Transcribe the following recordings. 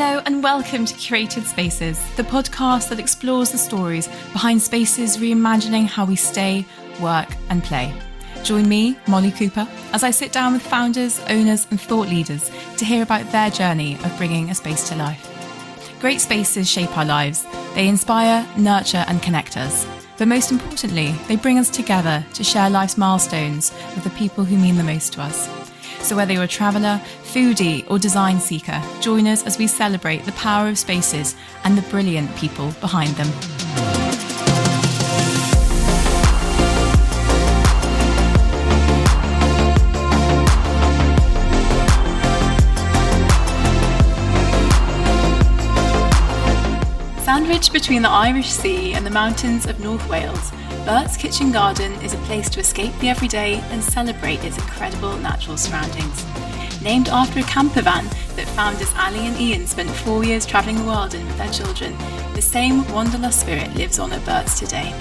Hello and welcome to Curated Spaces, the podcast that explores the stories behind spaces reimagining how we stay, work, and play. Join me, Molly Cooper, as I sit down with founders, owners, and thought leaders to hear about their journey of bringing a space to life. Great spaces shape our lives. They inspire, nurture, and connect us. But most importantly, they bring us together to share life's milestones with the people who mean the most to us. So, whether you're a traveller, foodie, or design seeker, join us as we celebrate the power of spaces and the brilliant people behind them. Sandwiched between the Irish Sea and the mountains of North Wales, Bert's Kitchen Garden is a place to escape the everyday and celebrate its incredible natural surroundings. Named after a camper van that founders Ali and Ian spent four years travelling the world in with their children, the same wanderlust spirit lives on at Bert's today.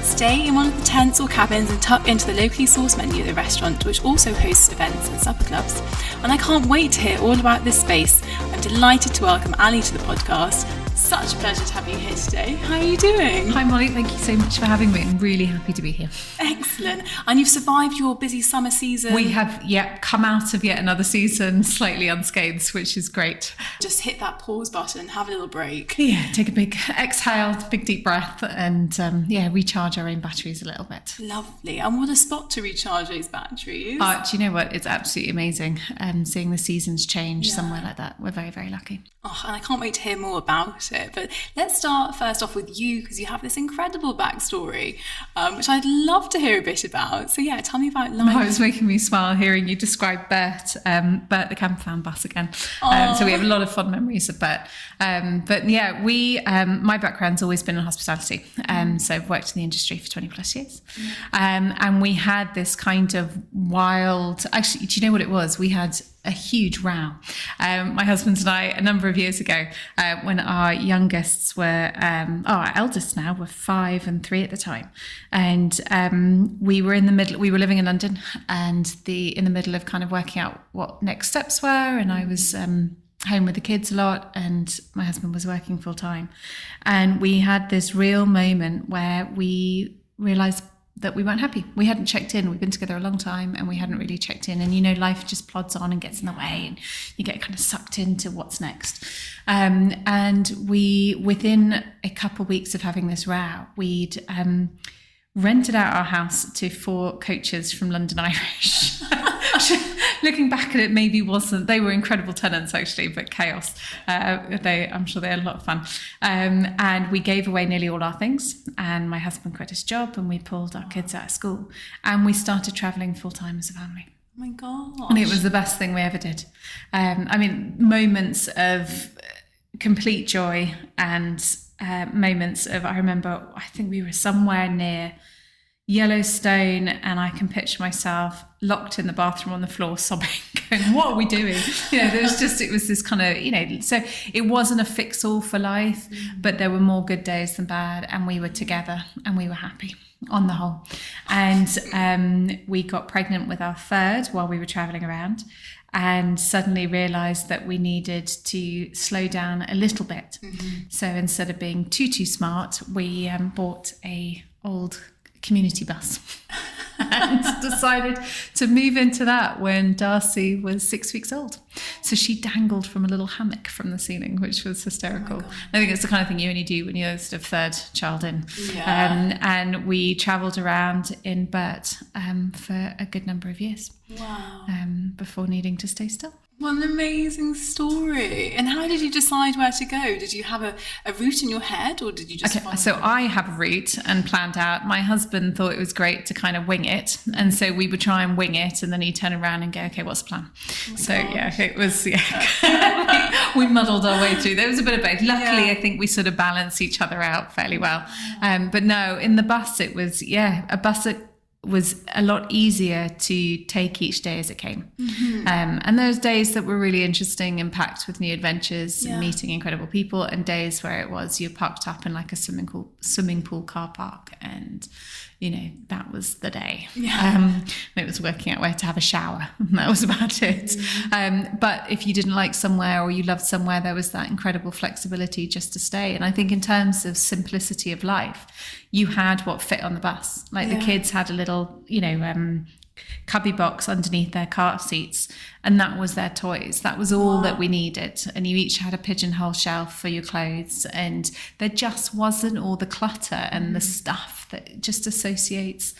Stay in one of the tents or cabins and tuck into the locally sourced menu of the restaurant, which also hosts events and supper clubs. And I can't wait to hear all about this space. I'm delighted to welcome Ali to the podcast such a pleasure to have you here today. How are you doing? Hi, Molly. Thank you so much for having me. I'm really happy to be here. Excellent. And you've survived your busy summer season. We have, yeah, come out of yet another season slightly unscathed, which is great. Just hit that pause button, have a little break. Yeah, take a big exhale, big deep breath, and um, yeah, recharge our own batteries a little bit. Lovely. And what a spot to recharge those batteries. Uh, do you know what? It's absolutely amazing um, seeing the seasons change yeah. somewhere like that. We're very, very lucky. Oh, and I can't wait to hear more about it. But let's start first off with you because you have this incredible backstory, um, which I'd love to hear a bit about. So yeah, tell me about life. Oh, it was making me smile hearing you describe Bert, um, Bert the camper van bus again. Um, so we have a lot of fond memories of Bert. Um, but yeah, we um, my background's always been in hospitality. Um, so I've worked in the industry for 20 plus years. and we had this kind of wild. Actually, do you know what it was? We had a huge row. Um, my husband and I, a number of years ago, uh, when our youngest were, um, oh, our eldest now were five and three at the time, and um, we were in the middle. We were living in London, and the in the middle of kind of working out what next steps were, and I was. Um, home with the kids a lot and my husband was working full time and we had this real moment where we realized that we weren't happy. We hadn't checked in. We've been together a long time and we hadn't really checked in. And you know, life just plods on and gets in the way and you get kind of sucked into what's next. Um, and we, within a couple of weeks of having this row, we'd um, rented out our house to four coaches from London Irish. Looking back at it, maybe wasn't. They were incredible tenants actually, but chaos. Uh, they, I'm sure they had a lot of fun. Um, and we gave away nearly all our things. And my husband quit his job, and we pulled our kids out of school, and we started traveling full time as a family. Oh my god! And it was the best thing we ever did. Um, I mean, moments of complete joy and uh, moments of. I remember. I think we were somewhere near Yellowstone, and I can picture myself locked in the bathroom on the floor, sobbing, going, "What are we doing?" You know, there was just it was this kind of you know, so it wasn't a fix all for life, mm. but there were more good days than bad, and we were together and we were happy on the whole. And um, we got pregnant with our third while we were traveling around, and suddenly realized that we needed to slow down a little bit. Mm-hmm. So instead of being too too smart, we um, bought a old community bus and decided to move into that when Darcy was six weeks old. So she dangled from a little hammock from the ceiling, which was hysterical. Oh I think it's the kind of thing you only do when you're sort of third child in. Yeah. Um, and we travelled around in Bert um, for a good number of years. Wow. Um, before needing to stay still. What an amazing story. And how did you decide where to go? Did you have a, a route in your head or did you just okay, So I have a route and planned out. My husband thought it was great to kind of wing it. And so we would try and wing it and then he'd turn around and go, okay, what's the plan? Oh so gosh. yeah, it was, yeah. we, we, muddled our way through. There was a bit of both. Luckily, yeah. I think we sort of balanced each other out fairly well. Um, but no, in the bus, it was, yeah, a bus that was a lot easier to take each day as it came. Mm-hmm. Um, and those days that were really interesting and packed with new adventures yeah. and meeting incredible people, and days where it was you're parked up in like a swimming pool, swimming pool car park and you know, that was the day. Yeah. Um, it was working out where to have a shower. that was about it. Um, but if you didn't like somewhere or you loved somewhere, there was that incredible flexibility just to stay. And I think in terms of simplicity of life, you had what fit on the bus. Like Yeah. the kids had a little, you know, um, cubby box underneath their car seats, and that was their toys. That was all that we needed. And you each had a pigeonhole shelf for your clothes, and there just wasn't all the clutter and the mm. stuff that just associates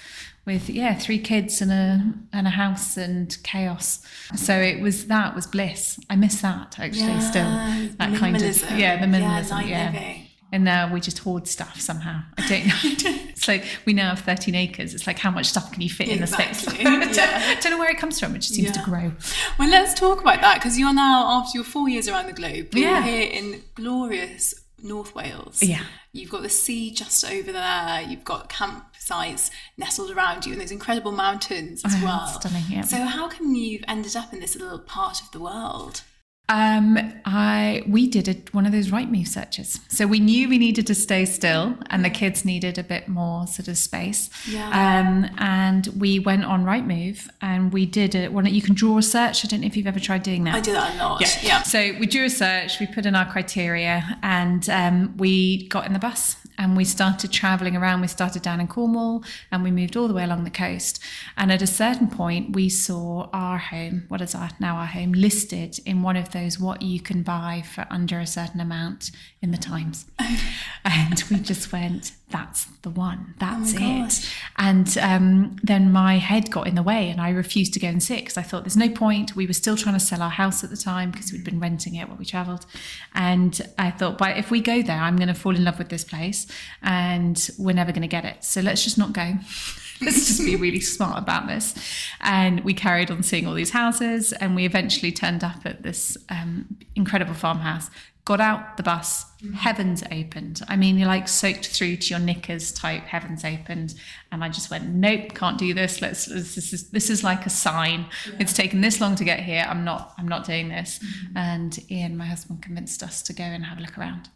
with yeah three kids and a and a house and chaos so it was that was bliss i miss that actually Yeah, still that kind of yeah the minimalism yeah, living. And now we just hoard stuff somehow i don't know it's like we now have 13 acres it's like how much stuff can you fit in the space I don't- yeah. I don't know where it comes from it just seems to grow Well, let's talk about that because you're now, after your four years around the globe, you're Yeah. here in glorious North Wales. Yeah. You've got the sea just over there. You've got campsites nestled around you and those incredible mountains as Oh, well. stunning, yeah. So, how come you've ended up in this little part of the world? Um, I we did a, one of those right move searches. So we knew we needed to stay still, and the kids needed a bit more sort of space. Yeah. Um, and we went on right move, and we did it. One you can draw a search. I don't know if you've ever tried doing that. I do that a lot. Yeah. So we drew a search, we put in our criteria, and um, we got in the bus and we started traveling around. We started down in Cornwall and we moved all the way along the coast. And at a certain point, we saw our home, what is our now our home, listed in one of those what you can buy for under a certain amount in the Times. and we just went, that's the one, that's it. And um, then my head got in the way and I refused to go and sit because I thought there's no point. We were still trying to sell our house at the time because we'd been renting it while we travelled. And I thought, but if we go there, I'm going to fall in love with this place and we're never going to get it. So let's just not go. Let's just be really smart about this. And we carried on seeing all these houses and we eventually turned up at this um, incredible farmhouse got out the bus, heavens opened. I mean, you're like soaked through to your knickers type, heavens opened. And I just went, nope, can't do this. Let's, this is this is like a sign. It's taken this long to get here. I'm not, I'm not doing this. Mm-hmm. And Ian, my husband, convinced us to go and have a look around.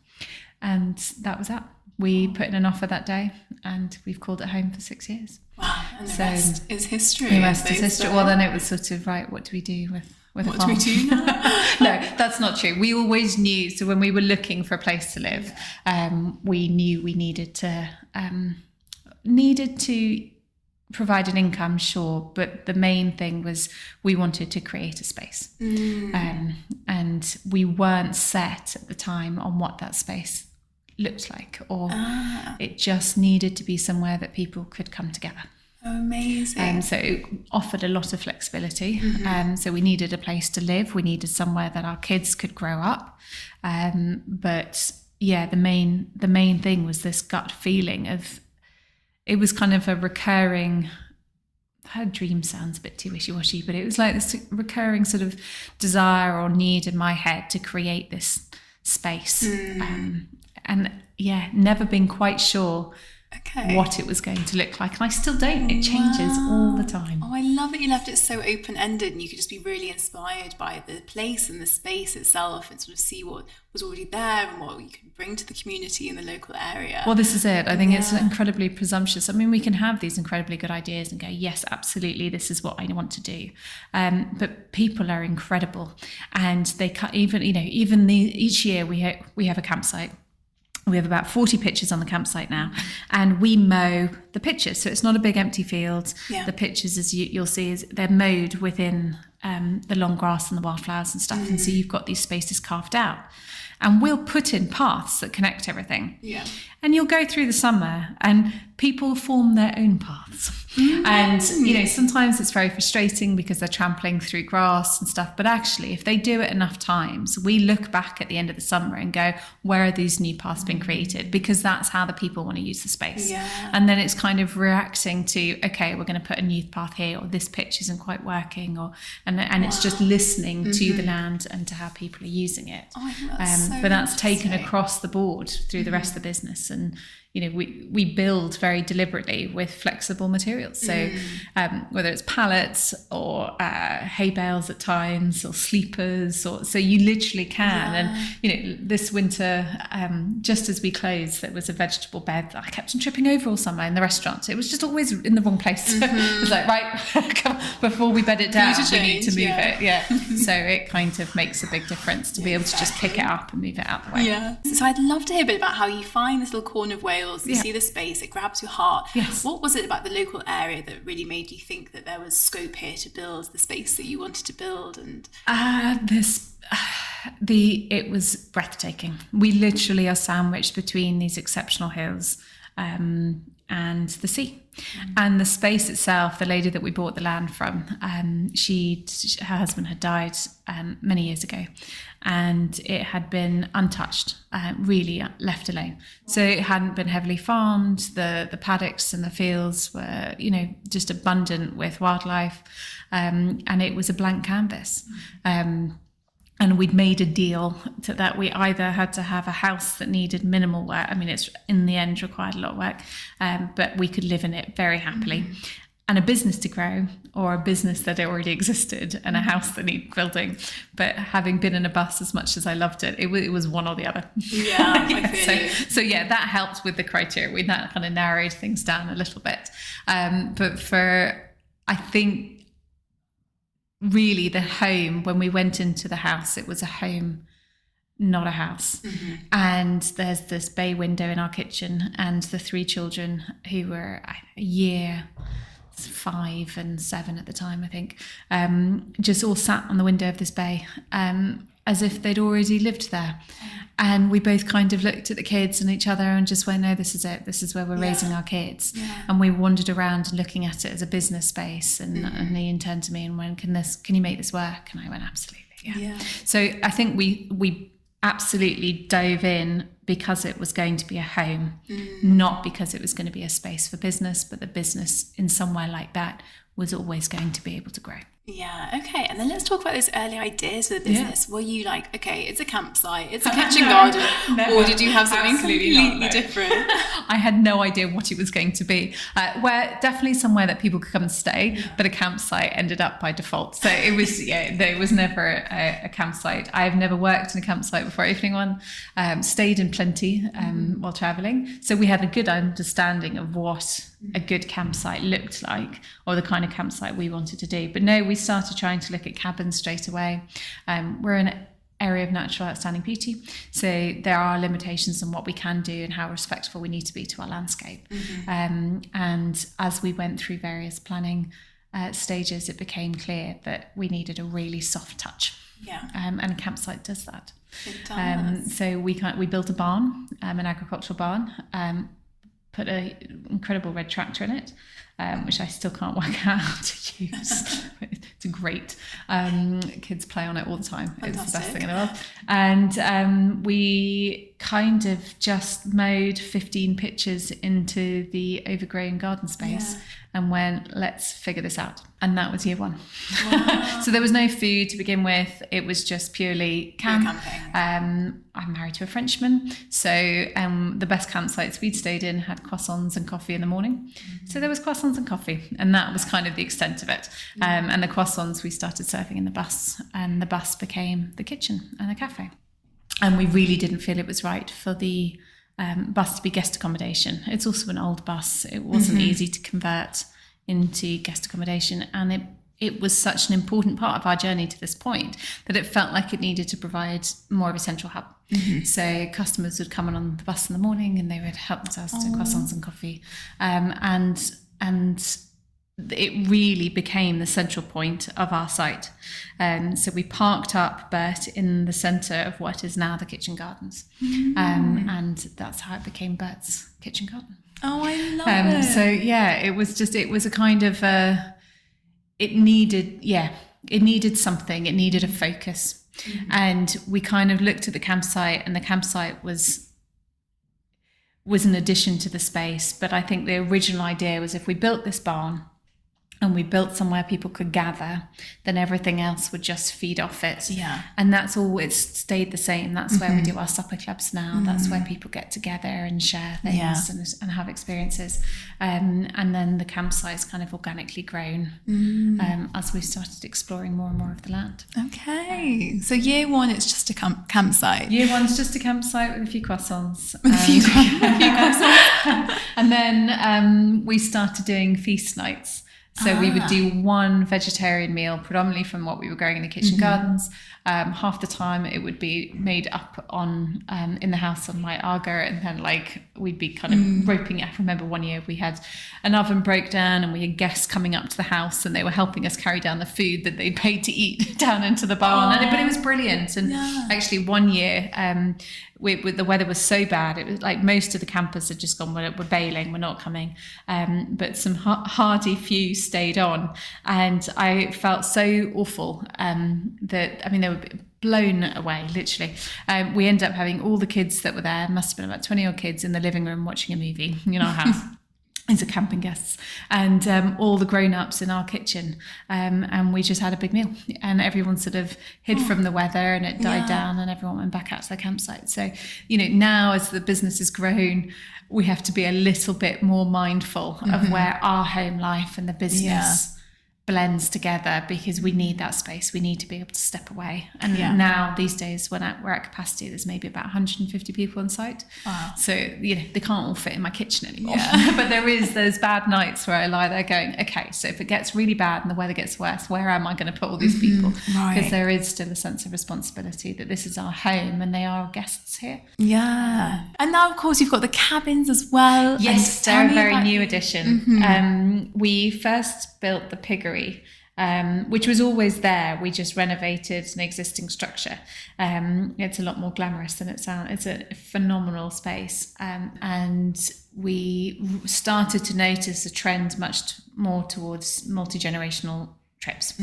And that was that. We put in an offer that day and we've called it home for six years. Wow. And the So, rest is history. The rest is history. Well, then it was sort of right. What do we do with with What a do we do now? no, that's not true. We always knew. So when we were looking for a place to live, um, we knew we needed to um, needed to provide an income, sure, but the main thing was we wanted to create a space, um, and we weren't set at the time on what that space looked like, or it just needed to be somewhere that people could come together. Amazing. Um, so it offered a lot of flexibility. Um, so we needed a place to live. We needed somewhere that our kids could grow up. Um, but yeah, the main the main thing was this gut feeling of it was kind of a recurring. Her dream sounds a bit too wishy washy, but it was like this recurring sort of desire or need in my head to create this space. Um, and yeah, never been quite sure okay. what it was going to look like. And I still don't. It changes all the time. Oh, I love that you left it so open ended and you could just be really inspired by the place and the space itself and sort of see what was already there and what you could bring to the community in the local area. Well, this is it. I think it's incredibly presumptuous. I mean, we can have these incredibly good ideas and go, yes, absolutely, this is what I want to do. Um, but people are incredible, and they cut even you know even the each year we ha- we have a campsite. We have about 40 pitches on the campsite now, and we mow the pitches. So it's not a big empty field. Yeah. The pitches, as you, you'll see, is they're mowed within um, the long grass and the wildflowers and stuff. And so you've got these spaces carved out. And we'll put in paths that connect everything. yeah. And you'll go through the summer and people form their own paths. Mm-hmm. And, you know, sometimes it's very frustrating because they're trampling through grass and stuff. But actually, if they do it enough times, we look back at the end of the summer and go, where are these new paths being created? Because that's how the people want to use the space. Yeah. And then it's kind of reacting to, okay, we're going to put a youth path here, or this pitch isn't quite working, or and and it's just listening to the mm-hmm. land and to how people are using it. Oh, that's Um, so but that's taken across the board through the rest of the mm-hmm. business and you know, we, we build very deliberately with flexible materials. So mm. um, whether it's pallets or uh, hay bales at times or sleepers, or so you literally can. Yeah. And you know, this winter, um, just as we closed, there was a vegetable bed that I kept on tripping over all summer in the restaurant. It was just always in the wrong place. Mm-hmm. it was like right before we bed it down, we need to move yeah. it. Yeah. so it kind of makes a big difference to be able to just pick it up and move it out the way. Yeah. So I'd love to hear a bit about how you find this little corner of Wales You yeah. see the space, it grabs your heart. Yes. What was it about the local area that really made you think that there was scope here to build the space that you wanted to build? And uh, this, uh, the it was breathtaking. We literally are sandwiched between these exceptional hills. Um, and the sea. Mm. And the space itself, the lady that we bought the land from, um, she, her husband had died um, many years ago, and it had been untouched, uh, really left alone. So it hadn't been heavily farmed. The the paddocks and the fields were, you know, just abundant with wildlife, um, and it was a blank canvas. Um, and we'd made a deal to, that we either had to have a house that needed minimal work. I mean, it's in the end required a lot of work, um, but we could live in it very happily. Mm-hmm. And a business to grow, or a business that already existed, and a mm-hmm. house that needed building. But having been in a bus as much as I loved it, it, w- it was one or the other. Yeah. yeah so, so, yeah, that helped with the criteria. We that kind of narrowed things down a little bit. Um, but for I think really the home when we went into the house it was a home not a house mm-hmm. and there's this bay window in our kitchen and the three children who were a year five and seven at the time i think um, just all sat on the window of this bay um, as if they'd already lived there. And we both kind of looked at the kids and each other and just went, no, this is it. This is where we're yeah. raising our kids. Yeah. And we wandered around and looking at it as a business space. And, mm-hmm. and he turned to me and went, can this, can you make this work? And I went, absolutely. Yeah. yeah. So I think we, we absolutely dove in because it was going to be a home, mm. not because it was going to be a space for business, but the business in somewhere like that was always going to be able to grow. Yeah, okay. And then let's talk about those early ideas for the business. Yeah. Were you like, okay, it's a campsite, it's a kitchen no, garden, no, or did you have something completely not, different? I had no idea what it was going to be. Uh, where definitely somewhere that people could come and stay, yeah. but a campsite ended up by default. So it was, yeah, there was never a, a campsite. I've never worked in a campsite before opening one, um, stayed in plenty um, mm. while traveling. So we had a good understanding of what a good campsite looked like or the kind of campsite we wanted to do. But no, we started trying to look at cabins straight away. Um, we're in an area of natural outstanding beauty, so there are limitations on what we can do and how respectful we need to be to our landscape. Mm-hmm. Um, and as we went through various planning uh, stages, it became clear that we needed a really soft touch. Yeah. Um, and a campsite does that. Um, so we we built a barn, um, an agricultural barn, um, put an incredible red tractor in it, um, which I still can't work out how to use. it's great. Um, kids play on it all the time. Fantastic. It's the best thing in the world. And um, we kind of just mowed 15 pitches into the overgrown garden space. Yeah and went, let's figure this out. And that was year one. Wow. so there was no food to begin with. It was just purely camp. Um, I'm married to a Frenchman. So um, the best campsites we'd stayed in had croissants and coffee in the morning. Mm-hmm. So there was croissants and coffee. And that was kind of the extent of it. Um, and the croissants we started serving in the bus. And the bus became the kitchen and a cafe. And we really didn't feel it was right for the um, bus to be guest accommodation. It's also an old bus. It wasn't mm-hmm. easy to convert into guest accommodation, and it it was such an important part of our journey to this point that it felt like it needed to provide more of a central hub. Mm-hmm. So customers would come on the bus in the morning and they would help themselves to croissants and coffee, um, and and it really became the central point of our site. Um, so we parked up Bert, in the centre of what is now the kitchen gardens. Mm. Um, and that's how it became Bert's kitchen garden. Oh, I love um, it. So yeah, it was just, it was a kind of, a, it needed, yeah, it needed something. It needed a focus. Mm-hmm. And we kind of looked at the campsite and the campsite was was an addition to the space. But I think the original idea was if we built this barn, and we built somewhere people could gather, then everything else would just feed off it. Yeah. And that's all, it's stayed the same. That's where we do our supper clubs now. That's where people get together and share things Yeah. and, and have experiences. Um, and then the campsite's kind of organically grown um, as we've started exploring more and more of the land. Okay. So year one, it's just a camp- campsite. Year one's just a campsite with a few croissants. With a few, and- a few croissants. and then um, we started doing feast nights. So we would Ah. do one vegetarian meal, predominantly from what we were growing in the kitchen Mm-hmm. gardens. Um, half the time, it would be made up on um, in the house on my Aga, and then like we'd be kind of Mm. roping it. I remember one year we had an oven broke down, and we had guests coming up to the house, and they were helping us carry down the food that they'd paid to eat down into the barn. And it, but it was brilliant. And Yeah. actually, one year. Um, we, we, the weather was so bad. It was like most of the campers had just gone, we're, we're bailing, we're not coming. Um, but some ha- hardy few stayed on. And I felt so awful um, that, I mean, they were blown away, literally. Um, we ended up having all the kids that were there, must have been about 20 odd kids in the living room watching a movie in our house. These are camping guests, and um, all the grown-ups in our kitchen, um, and we just had a big meal. And everyone sort of hid from the weather, and it died Yeah. down, and everyone went back out to their campsite. So, you know, now as the business has grown, we have to be a little bit more mindful of where our home life and the business blends together because we need that space. We need to be able to step away. And Yeah. now these days, when I, we're at capacity, there's maybe about 150 people on site. Wow. So you know they can't all fit in my kitchen anymore. Yeah. but there is those bad nights where I lie there going, okay, so if it gets really bad and the weather gets worse, where am I going to put all these people? Mm-hmm. right. Because there is still a sense of responsibility that this is our home and they are guests here. Yeah. And now, of course, you've got the cabins as well. Yes, they're a very new addition. Um, we first built the piggery, um, which was always there. We just renovated an existing structure. Um, it's a lot more glamorous than it sounds. It's a phenomenal space, um, and we started to notice a trend much more towards multi generational trips.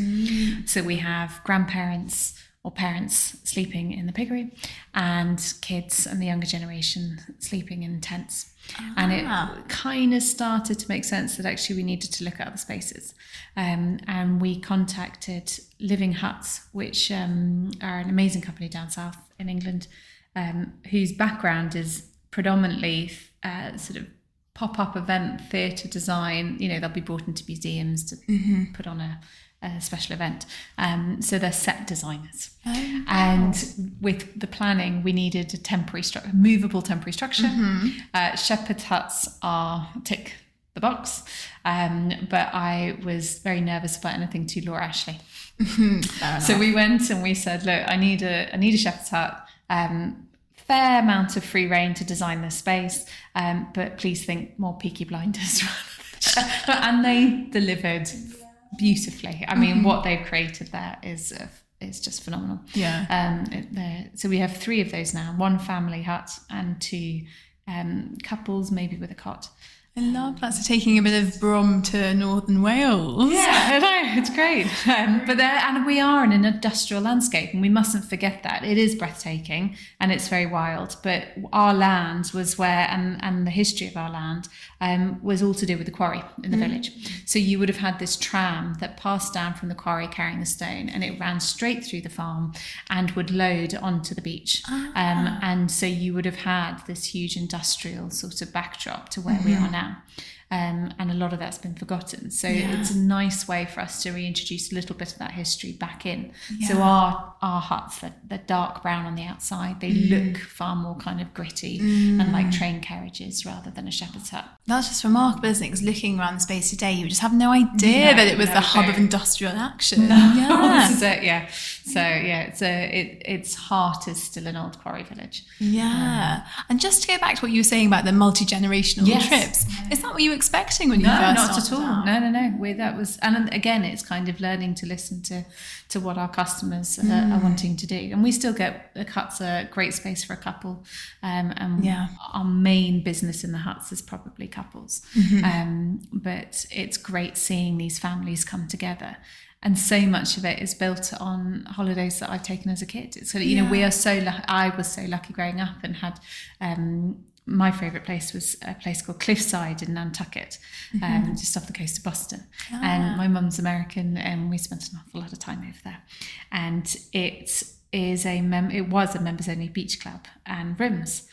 So we have grandparents or parents sleeping in the piggery and kids and the younger generation sleeping in tents. And Ah. it kind of started to make sense that actually we needed to look at other spaces. Um, and we contacted Living Huts, which um, are an amazing company down south in England, um, whose background is predominantly uh, sort of pop-up event theatre design you know they'll be brought into museums to put on a, a special event. Um, so they're set designers. Oh, and with the planning we needed a temporary structure movable temporary structure. Uh, shepherd's huts are tick the box. Um, but i was very nervous about anything too laura ashley. So we went and we said, look, I need a I need a shepherd's hut. Um, fair amount of free reign to design this space, um, but please think more Peaky Blinders. and they delivered beautifully. I mean, what they've created there is uh, is just phenomenal. Yeah. Um, it- so we have three of those now: one family hut and two um, couples, maybe with a cot. I love that. So taking a bit of Brum to Northern Wales. Yeah, I know, it's great. Um, but there, and we are in an industrial landscape, and we mustn't forget that it is breathtaking and it's very wild. But our land was where, and and the history of our land um, was all to do with the quarry in the village. So you would have had this tram that passed down from the quarry carrying the stone, and it ran straight through the farm and would load onto the beach. Um, and so you would have had this huge industrial sort of backdrop to where we are now. 嗯。Um, and a lot of that's been forgotten. So it's a nice way for us to reintroduce a little bit of that history back in. So our our huts, they're, they're dark brown on the outside. They mm. look far more kind of gritty and like mm. train carriages rather than a shepherd's hut. That's just remarkable, isn't it? 'Cause looking around the space today, you just have no idea No, that it was no, the hub no. of industrial action. this Yeah. is it, yeah. So yeah, it's a it, its heart is still an old quarry village. Yeah. Um, and just to go back to what you were saying about the multi generational Yes. trips, is that what you were expecting when you No, first not at all. out? No, no, no. We, that was, and again, it's kind of learning to listen to to what our customers uh, are wanting to do, and we still get the huts a great space for a couple, um, and Yeah. our main business in the huts is probably couples, um, but it's great seeing these families come together. And so much of it is built on holidays that I've taken as a kid. So you know, we are so. I was so lucky growing up and had um, my favourite place was a place called Cliffside in Nantucket, um, mm-hmm. just off the coast of Boston. Ah. And my mum's American, and we spent an awful lot of time over there. And it is a mem- it was a members only beach club and rooms.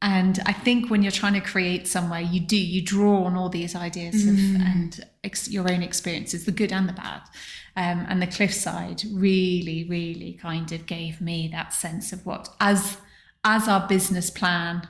And I think when you're trying to create somewhere, you do you draw on all these ideas mm. of, and ex- your own experiences, the good and the bad. Um, and the cliffside really, really kind of gave me that sense of what as as our business plan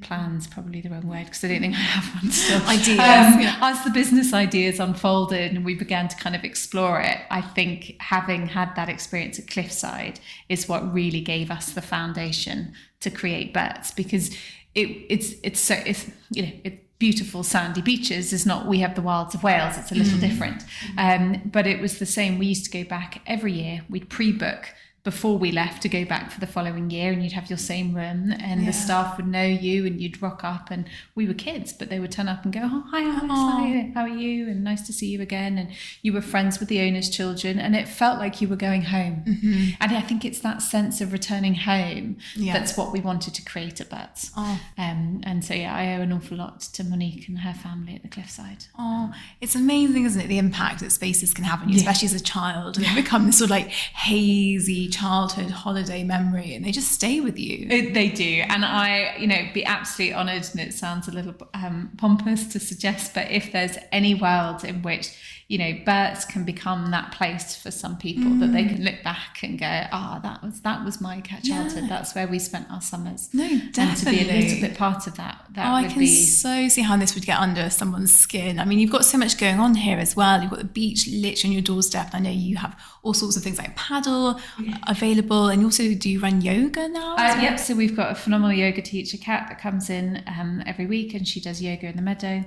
plans probably the wrong word because I don't think I have one still. Ideas. Um, yeah. As the business ideas unfolded and we began to kind of explore it, I think having had that experience at Cliffside is what really gave us the foundation to create Berts because it, it's it's so it's you know it's beautiful sandy beaches is not we have the wilds of Wales it's a little mm. different um, but it was the same we used to go back every year we'd pre-book before we left to go back for the following year and you'd have your same room and yeah. the staff would know you and you'd rock up and we were kids but they would turn up and go oh, hi Alex, how are you and nice to see you again and you were friends with the owner's children and it felt like you were going home mm-hmm. and I think it's that sense of returning home yeah. that's what we wanted to create at Berts oh. um, and so yeah I owe an awful lot to Monique and her family at the cliffside oh it's amazing isn't it the impact that spaces can have on you yeah. especially as a child and become this sort of like hazy childhood holiday memory and they just stay with you. It, they do. And I, you know, be absolutely honoured, and it sounds a little um, pompous to suggest, but if there's any world in which you know, Berts can become that place for some people mm. that they mm. can look back and go, ah, oh, that was that was my childhood. Yeah. That's where we spent our summers. No, definitely. And to be a little bit part of that. that oh, I can be... so see how this would get under someone's skin. I mean, you've got so much going on here as well. You've got the beach literally on your doorstep. I know you have all sorts of things like paddle yeah. available, and also do you run yoga now? Uh, well? Yep. So we've got a phenomenal yoga teacher, Kat, that comes in um, every week, and she does yoga in the meadow.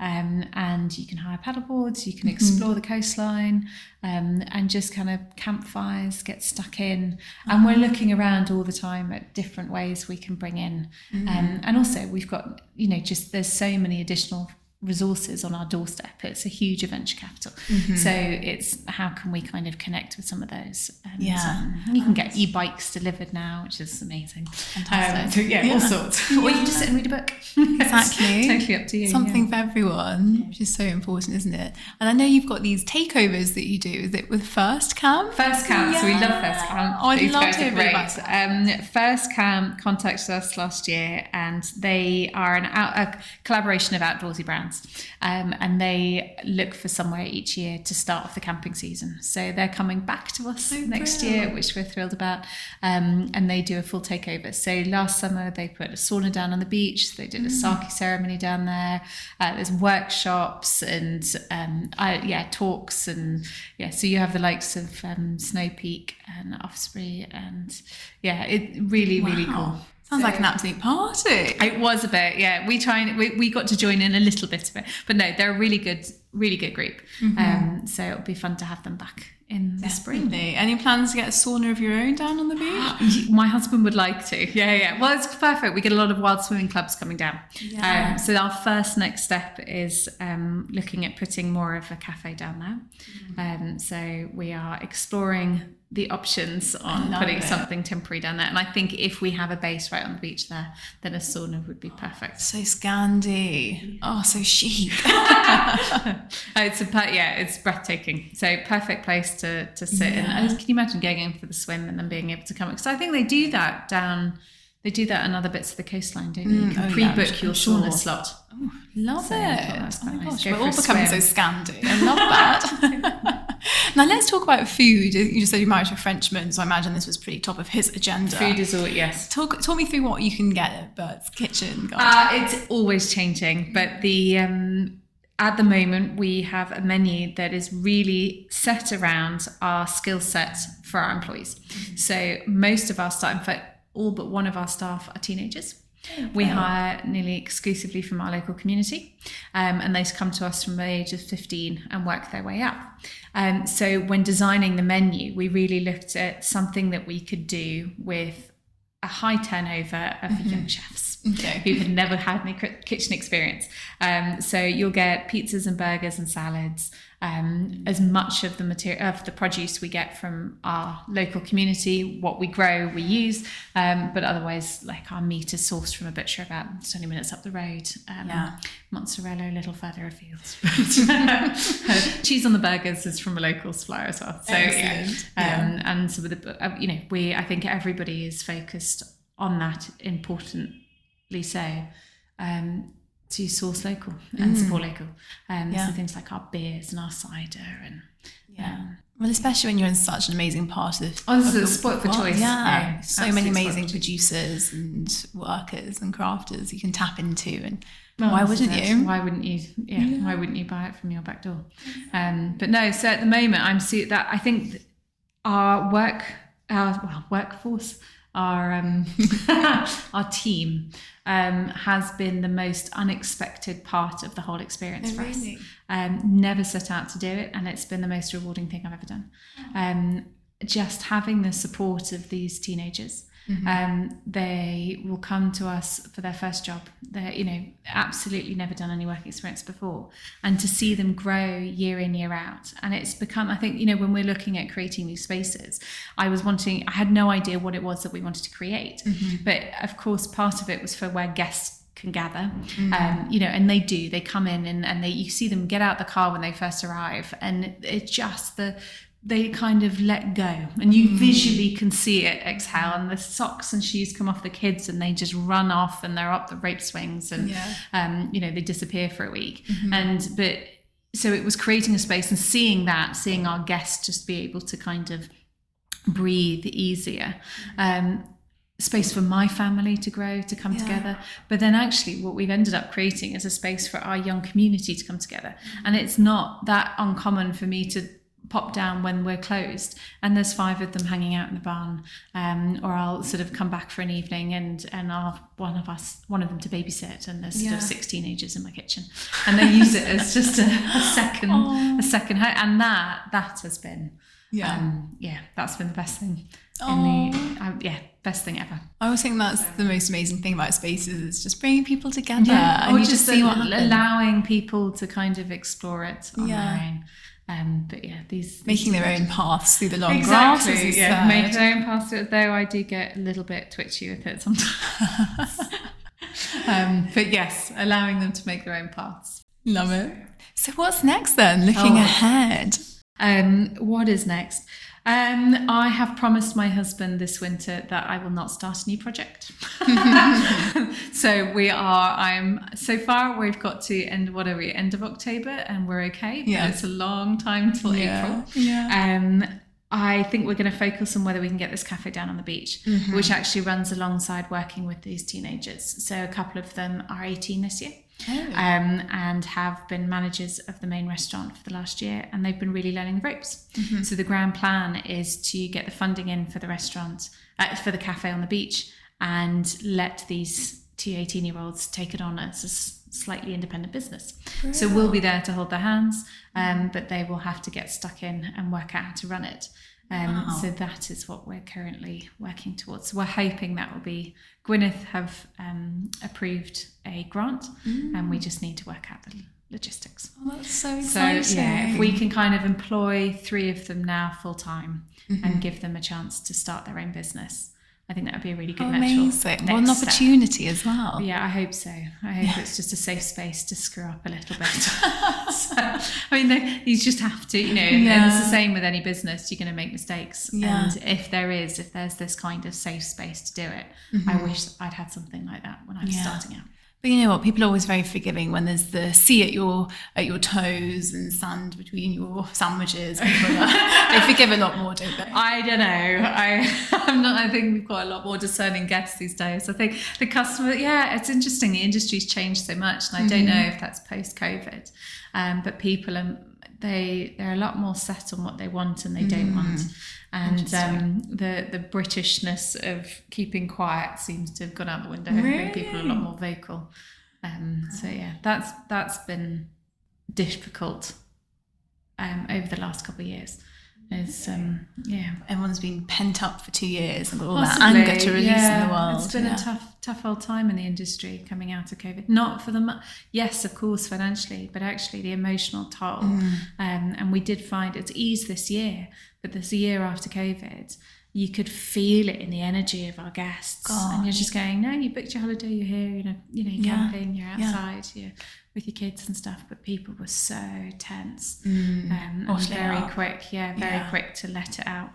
Um, and you can hire paddleboards, you can mm-hmm. explore mm-hmm. the coastline um, and just kind of campfires, get stuck in. And we're looking around all the time at different ways we can bring in. Mm-hmm. Um, and also, we've got, you know, just there's so many additional resources on our doorstep. It's a huge adventure capital. Mm-hmm. So it's how can we kind of connect with some of those? And, yeah. Um, you can get e-bikes delivered now, which is amazing. Fantastic. Um, so yeah, yeah, all sorts. Yeah. Or you can just sit and read a book. Exactly. totally up to you. Something yeah. for everyone, which is so important, isn't it? And I know you've got these takeovers that you do. Is it with First Camp? First Camp. So we love First Camp. Oh, I love to great. Um, First Camp contacted us last year and they are an out, a collaboration of outdoorsy brands brands. Um, and they look for somewhere each year to start off the camping season. So they're coming back to us oh, next year, which we're thrilled about. Um, and they do a full takeover. So last summer they put a sauna down on the beach. They did a mm. sake ceremony down there. Uh, there's workshops and um, I, yeah, talks and yeah. So you have the likes of um, Snow Peak and Osprey and yeah, it really wow. really cool. Sounds so, like an absolute party. It was a bit, yeah. We try and we, we got to join in a little bit of it, but no, they're a really good, really good group. Mm-hmm. Um, so it'll be fun to have them back in the spring. Any plans to get a sauna of your own down on the beach? My husband would like to. Yeah, yeah. Well, it's perfect. We get a lot of wild swimming clubs coming down. Yeah. Um, so our first next step is um, looking at putting more of a cafe down there. Mm-hmm. Um, so we are exploring the options on putting it. something temporary down there. And I think if we have a base right on the beach there, then a sauna would be perfect. So Scandi. Oh, so chic. it's a yeah, it's breathtaking. So perfect place to to sit yeah. in. And can you imagine going in for the swim and then being able to come? Because I think they do that down. They do that on other bits of the coastline, don't you? You can mm, oh, pre-book yeah, your sauna slot. Oh, love so it. Oh my gosh, we're all becoming so Scandi. I love that. now let's talk about food. You just said you married a Frenchman, so I imagine this was pretty top of his agenda. Food is all yes. Talk talk me through what you can get at Bert's Kitchen. Uh, it's always changing, but the um, at the moment we have a menu that is really set around our skill set for our employees. Mm-hmm. So most of our staff, in fact, all but one of our staff are teenagers. We hire nearly exclusively from our local community, um, and they come to us from the age of 15 and work their way up. Um, so, when designing the menu, we really looked at something that we could do with a high turnover of mm-hmm. young chefs okay. who had never had any kitchen experience. Um, so, you'll get pizzas and burgers and salads. Um, as much of the material of the produce we get from our local community. What we grow, we use, um, but otherwise, like our meat is sourced from a butcher about twenty minutes up the road. Um, Yeah. Mozzarella a little further afield. Cheese on the burgers is from a local supplier as well. So yeah, um, and so with the uh, you know we I think everybody is focused on that importantly so. Um, to source local and support local. Um, Yeah. So things like our beers and our cider and Yeah. Well, especially when you're in such an amazing part of. Oh, this is the sport for choice. Yeah. Yeah, so many amazing producers and workers and crafters you can tap into, and Well, why wouldn't it. you? Why wouldn't you? Yeah, Why wouldn't you buy it from your back door? Um, but no. So at the moment, I'm see that I think our work, our well, workforce, our um, our team um, has been the most unexpected part of the whole experience Oh, for us. Um, never set out to do it, and it's been the most rewarding thing I've ever done. Um, just having the support of these teenagers. Um, they will come to us for their first job. They're, you know, absolutely never done any work experience before. And to see them grow year in, year out. And it's become, I think, you know, when we're looking at creating these spaces, I was wanting, I had no idea what it was that we wanted to create. But of course, part of it was for where guests can gather um, you know and they do they come in and, and they you see them get out the car when they first arrive and it's just the they kind of let go. And you visually can see it exhale. And the socks and shoes come off the kids and they just run off and they're up the rope swings and Yeah. um, you know they disappear for a week. And but so it was creating a space and seeing that seeing our guests just be able to kind of breathe easier. Um, space for my family to grow to come Yeah. together. But then actually what we've ended up creating is a space for our young community to come together. And it's not that uncommon for me to pop down when we're closed and there's five of them hanging out in the barn um, or I'll sort of come back for an evening and and I'll have one of us one of them to babysit and there's sort of six teenagers in my kitchen and they use it as just a, a second a second home and that that has been Yeah. um, yeah that's been the best thing in the uh, yeah best thing ever I always think that's the most amazing thing about spaces is just bringing people together and or just, just see what allowing people to kind of explore it on Yeah. their own. Um, but yeah, these making their own paths through the long exactly, grass. as you yeah, make their own path. Though I do get a little bit twitchy with it sometimes. um, but yes, allowing them to make their own paths. Love it. So what's next then? Looking Oh. ahead. Um, what is next? Um, I have promised my husband this winter that I will not start a new project. so we are. I'm so far. We've got to end. What are we? End of October, and we're okay. But Yeah. it's a long time till Yeah, April. yeah. Um, I think we're going to focus on whether we can get this cafe down on the beach, Mm-hmm. which actually runs alongside working with these teenagers. So a couple of them are 18 this year Oh. um, and have been managers of the main restaurant for the last year, and they've been really learning the ropes. Mm-hmm. So the grand plan is to get the funding in for the restaurant, uh, for the cafe on the beach, and let these two 18 year olds take it on as a slightly independent business. So we'll be there to hold their hands, um, but they will have to get stuck in and work out how to run it. Um, Wow. So that is what we're currently working towards. So We're hoping that will be Gwynedd have um, approved a grant, and we just need to work out the logistics. Oh, that's so exciting! So yeah, if we can kind of employ three of them now full time and give them a chance to start their own business, I think that would be a really good amazing. What an next step. opportunity as well. Yeah, I hope so. I hope it's just a safe space to screw up a little bit. so, I mean, they, you just have to, you know, and it's the same with any business. You're going to make mistakes. Yeah. And if there is, if there's this kind of safe space to do it, I wish I'd had something like that when I was Mm-hmm. Yeah. starting out. But you know what? People are always very forgiving when there's the sea at your at your toes and sand between your sandwiches. Are, they forgive a lot more, don't they? I don't know. I I'm not. I think we've got a lot more discerning guests these days. I think the customer. Yeah, it's interesting. The industry's changed so much, and I don't know if that's post COVID. Um, but people are they they're a lot more set on what they want and they don't want. And um, the the Britishness of keeping quiet seems to have gone out the window. I think people are a lot more vocal. Um, so yeah, that's that's been difficult um, over the last couple of years. Is um, yeah. Everyone's been pent up for two years and got all Possibly, that anger to release yeah. in the world. It's been yeah. a tough, tough old time in the industry coming out of COVID. Not for the yes, of course, financially, but actually the emotional toll. Mm. Um, and we did find it's eased this year, but this year after COVID, you could feel it in the energy of our guests, Gosh. and you're just going, no, you booked your holiday, you're here, you know, you know, you're camping, you're outside, you're with your kids and stuff, but people were so tense mm. um, and very quick, yeah, very yeah. quick to let it out.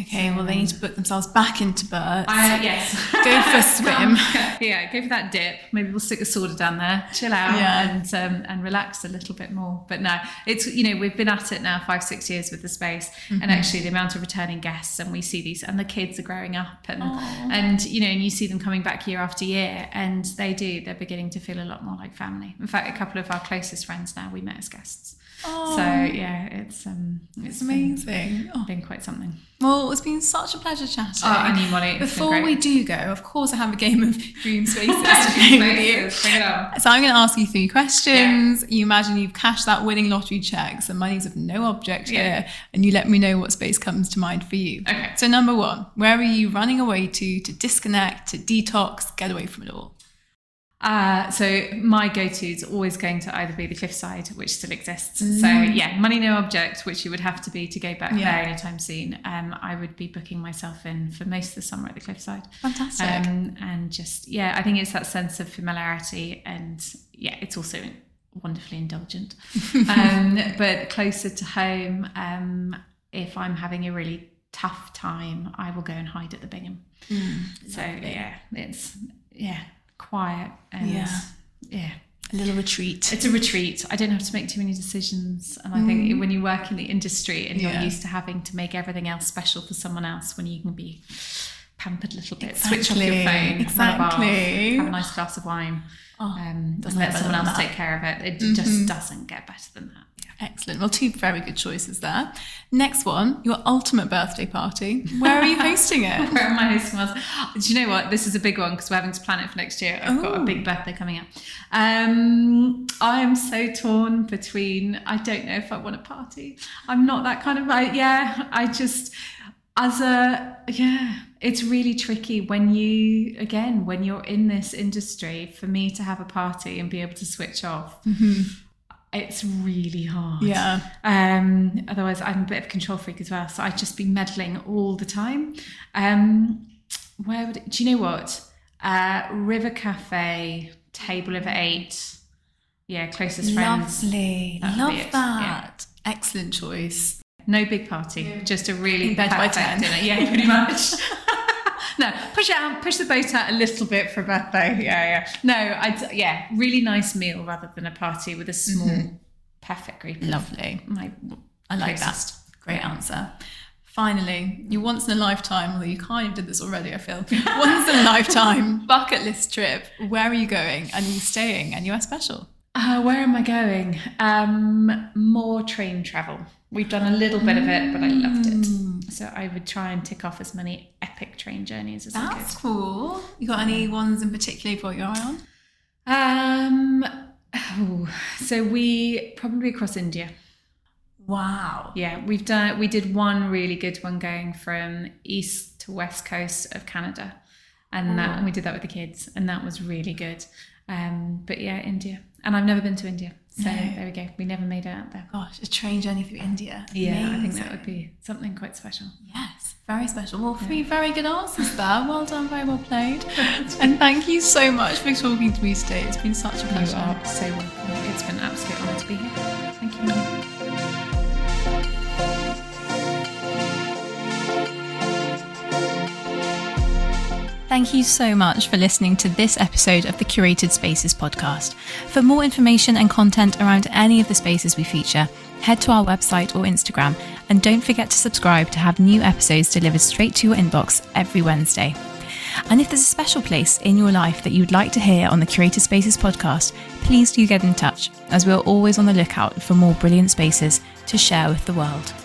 Okay, so, well, they need to put themselves back into Bert. Uh, yes. go for a swim. yeah, go for that dip. Maybe we'll stick a soda down there, chill out, yeah. and um, and relax a little bit more. But no, it's you know we've been at it now five six years with the space, mm-hmm. and actually the amount of returning guests, and we see these, and the kids are growing up, and Aww. and you know, and you see them coming back year after year, and they do. They're beginning to feel a lot more like family. In fact, a couple of our closest friends now we met as guests. Oh. So yeah, it's um, it's, amazing. Been, been quite something. Well, it's been such a pleasure chatting. Oh, and you, Molly. Before we do go, of course, I have a game of dream spaces to play with you. So I'm going to ask you three questions. Yeah. You imagine you've cashed that winning lottery check, so money's of no object yeah. here, and you let me know what space comes to mind for you. Okay. So number one, where are you running away to to disconnect, to detox, get away from it all? Uh, so my go-to is always going to either be the cliffside, which still exists. Mm. So yeah, money no object, which you would have to be to go back yeah. there anytime soon. Um, I would be booking myself in for most of the summer at the cliffside. Fantastic. Um, and just yeah, I think it's that sense of familiarity, and yeah, it's also wonderfully indulgent. um, but closer to home, um, if I'm having a really tough time, I will go and hide at the Bingham. Mm, so lovely. yeah, it's yeah quiet and yeah. yeah. A little retreat. It's a retreat. I don't have to make too many decisions. And I mm. think when you work in the industry and you're used to having to make everything else special for someone else, when you can be pampered a little bit, exactly. switch off your phone, exactly. have a, have a nice glass of wine, oh, um, and let someone else take care of it. It mm-hmm. just doesn't get better than that. Excellent. Well, two very good choices there. Next one, your ultimate birthday party. Where are you hosting it? Where am I hosting it? Do you know what? This is a big one because we're having to plan it for next year. I've Ooh. got a big birthday coming up. Um, I am so torn between. I don't know if I want a party. I'm not that kind of. I, yeah, I just as a yeah it's really tricky when you again when you're in this industry for me to have a party and be able to switch off mm-hmm it's really hard. Yeah. Um, otherwise, I'm a bit of a control freak as well, so I'd just be meddling all the time. Um, where would it, do you know what? Uh, River Cafe, table of eight. Yeah, closest friends. Lovely. Love that. Yeah. Excellent choice. No big party, yeah. just a really bed by ten. dinner. Yeah, pretty much. no, push it out, push the boat out a little bit for a birthday. Yeah, yeah. No, I yeah, really nice meal rather than a party with a small, mm-hmm. perfect group. Lovely. My, I like closest. that. Great answer. Finally, your once in a lifetime, although you kind of did this already, I feel. once in a lifetime bucket list trip. Where are you going? And are you staying? And you are special. Uh, where am I going? Um, more train travel. We've done a little bit of it, but I loved it. Mm. So I would try and tick off as many epic train journeys as That's I could. That's cool. You got any ones in particular you've got your eye on? Um, oh, so we probably across India. Wow. Yeah, we've done. We did one really good one going from east to west coast of Canada, and that and we did that with the kids, and that was really good. Um, but yeah, India, and I've never been to India. So no. there we go. We never made it out there. Gosh, a train journey through India. Yeah, Amazing. I think that would be something quite special. Yes, very special. Well, three yeah. very good answers there. Well done, very well played. and thank you so much for talking to me today. It's been such a pleasure. You are so welcome. It's been an absolute honour to be here. Thank you. Thank you so much for listening to this episode of the Curated Spaces podcast. For more information and content around any of the spaces we feature, head to our website or Instagram, and don't forget to subscribe to have new episodes delivered straight to your inbox every Wednesday. And if there's a special place in your life that you'd like to hear on the Curated Spaces podcast, please do get in touch, as we're always on the lookout for more brilliant spaces to share with the world.